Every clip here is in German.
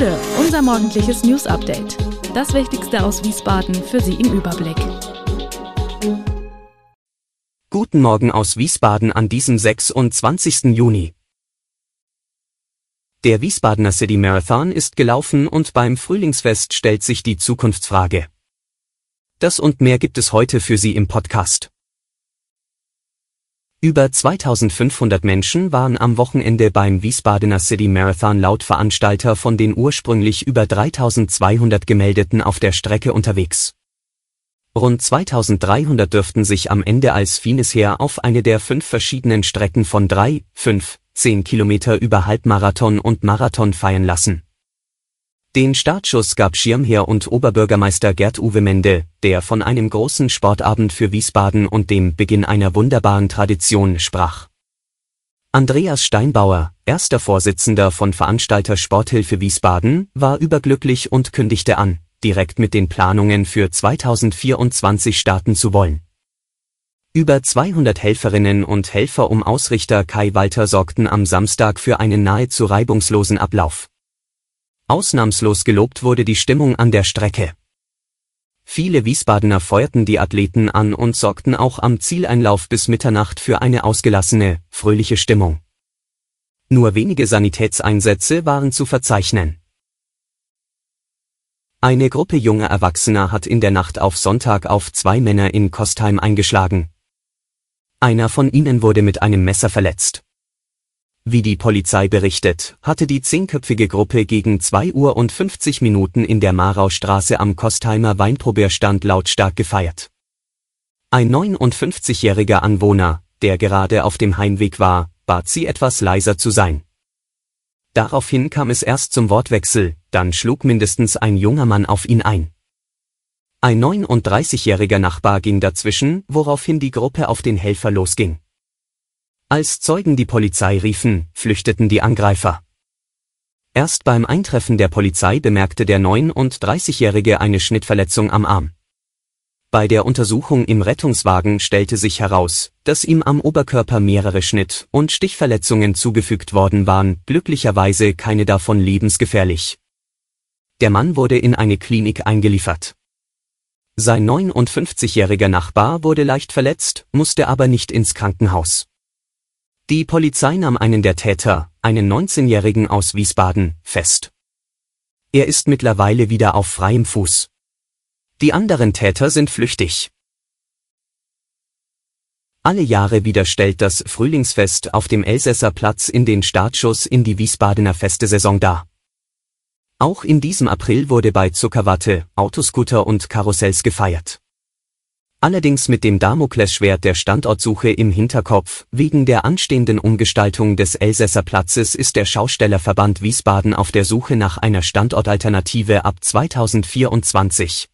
Gude, unser morgendliches News Update. Das Wichtigste aus Wiesbaden für Sie im Überblick. Guten Morgen aus Wiesbaden an diesem 26. Juni. Der Wiesbadener City Marathon ist gelaufen und beim Frühlingsfest stellt sich die Zukunftsfrage. Das und mehr gibt es heute für Sie im Podcast. Über 2500 Menschen waren am Wochenende beim Wiesbadener City Marathon laut Veranstalter von den ursprünglich über 3200 gemeldeten auf der Strecke unterwegs. Rund 2300 dürften sich am Ende als Fines Heer auf eine der fünf verschiedenen Strecken von drei, fünf, zehn Kilometer über Halbmarathon und Marathon feiern lassen. Den Startschuss gab Schirmherr und Oberbürgermeister Gerd-Uwe Mende, der von einem großen Sportabend für Wiesbaden und dem Beginn einer wunderbaren Tradition sprach. Andreas Steinbauer, erster Vorsitzender von Veranstalter Sporthilfe Wiesbaden, war überglücklich und kündigte an, direkt mit den Planungen für 2024 starten zu wollen. Über 200 Helferinnen und Helfer um Ausrichter Kai Walter sorgten am Samstag für einen nahezu reibungslosen Ablauf. Ausnahmslos gelobt wurde die Stimmung an der Strecke. Viele Wiesbadener feuerten die Athleten an und sorgten auch am Zieleinlauf bis Mitternacht für eine ausgelassene, fröhliche Stimmung. Nur wenige Sanitätseinsätze waren zu verzeichnen. Eine Gruppe junger Erwachsener hat in der Nacht auf Sonntag auf zwei Männer in Kostheim eingeschlagen. Einer von ihnen wurde mit einem Messer verletzt. Wie die Polizei berichtet, hatte die zehnköpfige Gruppe gegen 2 Uhr und 50 Minuten in der Maraustraße am Kostheimer Weinprobierstand lautstark gefeiert. Ein 59-jähriger Anwohner, der gerade auf dem Heimweg war, bat sie etwas leiser zu sein. Daraufhin kam es erst zum Wortwechsel, dann schlug mindestens ein junger Mann auf ihn ein. Ein 39-jähriger Nachbar ging dazwischen, woraufhin die Gruppe auf den Helfer losging. Als Zeugen die Polizei riefen, flüchteten die Angreifer. Erst beim Eintreffen der Polizei bemerkte der 39-Jährige eine Schnittverletzung am Arm. Bei der Untersuchung im Rettungswagen stellte sich heraus, dass ihm am Oberkörper mehrere Schnitt- und Stichverletzungen zugefügt worden waren, glücklicherweise keine davon lebensgefährlich. Der Mann wurde in eine Klinik eingeliefert. Sein 59-jähriger Nachbar wurde leicht verletzt, musste aber nicht ins Krankenhaus. Die Polizei nahm einen der Täter, einen 19-Jährigen aus Wiesbaden, fest. Er ist mittlerweile wieder auf freiem Fuß. Die anderen Täter sind flüchtig. Alle Jahre wieder stellt das Frühlingsfest auf dem Elsässer Platz in den Startschuss in die Wiesbadener Festesaison dar. Auch in diesem April wurde bei Zuckerwatte, Autoscooter und Karussells gefeiert allerdings mit dem Damoklesschwert der Standortsuche im Hinterkopf. Wegen der anstehenden Umgestaltung des Elsässer Platzes ist der Schaustellerverband Wiesbaden auf der Suche nach einer Standortalternative ab 2024.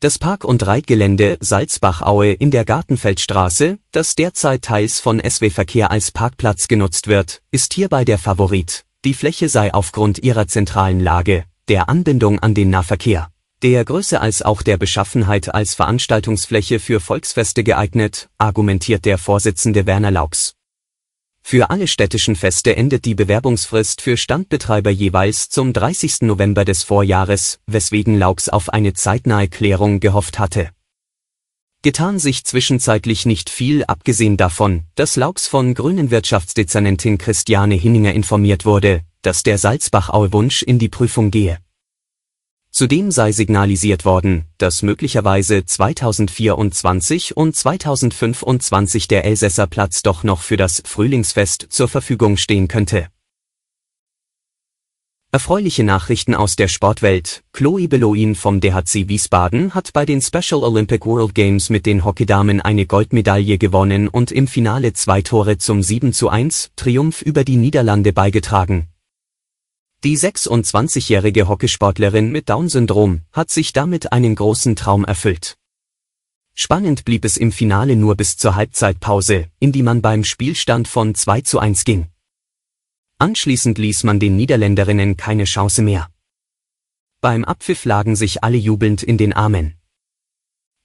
Das Park- und Reitgelände Salzbachaue in der Gartenfeldstraße, das derzeit teils von SW Verkehr als Parkplatz genutzt wird, ist hierbei der Favorit. Die Fläche sei aufgrund ihrer zentralen Lage, der Anbindung an den Nahverkehr der Größe als auch der Beschaffenheit als Veranstaltungsfläche für Volksfeste geeignet, argumentiert der Vorsitzende Werner Laux. Für alle städtischen Feste endet die Bewerbungsfrist für Standbetreiber jeweils zum 30. November des Vorjahres, weswegen Laux auf eine zeitnahe Klärung gehofft hatte. Getan sich zwischenzeitlich nicht viel abgesehen davon, dass Laux von Grünen Wirtschaftsdezernentin Christiane Hinninger informiert wurde, dass der Salzbach-Aue-Wunsch in die Prüfung gehe. Zudem sei signalisiert worden, dass möglicherweise 2024 und 2025 der Elsässer Platz doch noch für das Frühlingsfest zur Verfügung stehen könnte. Erfreuliche Nachrichten aus der Sportwelt. Chloe Beloin vom DHC Wiesbaden hat bei den Special Olympic World Games mit den Hockeydamen eine Goldmedaille gewonnen und im Finale zwei Tore zum 7 zu 1 Triumph über die Niederlande beigetragen. Die 26-jährige Hockeysportlerin mit Down-Syndrom hat sich damit einen großen Traum erfüllt. Spannend blieb es im Finale nur bis zur Halbzeitpause, in die man beim Spielstand von 2 zu 1 ging. Anschließend ließ man den Niederländerinnen keine Chance mehr. Beim Abpfiff lagen sich alle jubelnd in den Armen.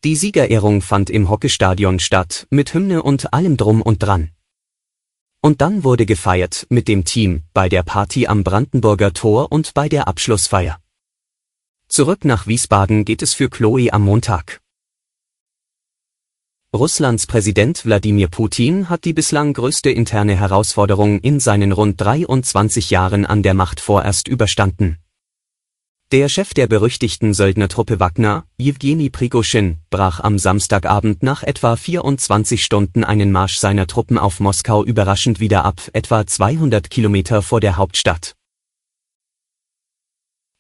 Die Siegerehrung fand im Hockeystadion statt, mit Hymne und allem drum und dran. Und dann wurde gefeiert mit dem Team bei der Party am Brandenburger Tor und bei der Abschlussfeier. Zurück nach Wiesbaden geht es für Chloe am Montag. Russlands Präsident Wladimir Putin hat die bislang größte interne Herausforderung in seinen rund 23 Jahren an der Macht vorerst überstanden. Der Chef der berüchtigten Söldnertruppe Wagner, Jewgeni Prigoschin, brach am Samstagabend nach etwa 24 Stunden einen Marsch seiner Truppen auf Moskau überraschend wieder ab, etwa 200 Kilometer vor der Hauptstadt.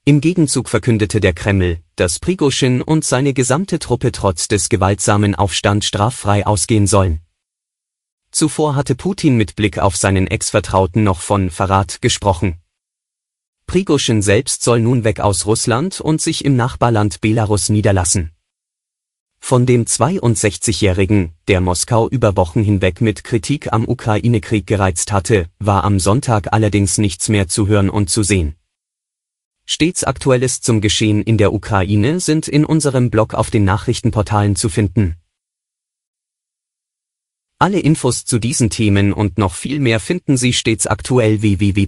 Im Gegenzug verkündete der Kreml, dass Prigoschin und seine gesamte Truppe trotz des gewaltsamen Aufstands straffrei ausgehen sollen. Zuvor hatte Putin mit Blick auf seinen Ex-Vertrauten noch von Verrat gesprochen. Prigoschin selbst soll nun weg aus Russland und sich im Nachbarland Belarus niederlassen. Von dem 62-Jährigen, der Moskau über Wochen hinweg mit Kritik am Ukraine-Krieg gereizt hatte, war am Sonntag allerdings nichts mehr zu hören und zu sehen. Stets Aktuelles zum Geschehen in der Ukraine sind in unserem Blog auf den Nachrichtenportalen zu finden. Alle Infos zu diesen Themen und noch viel mehr finden Sie stets aktuell www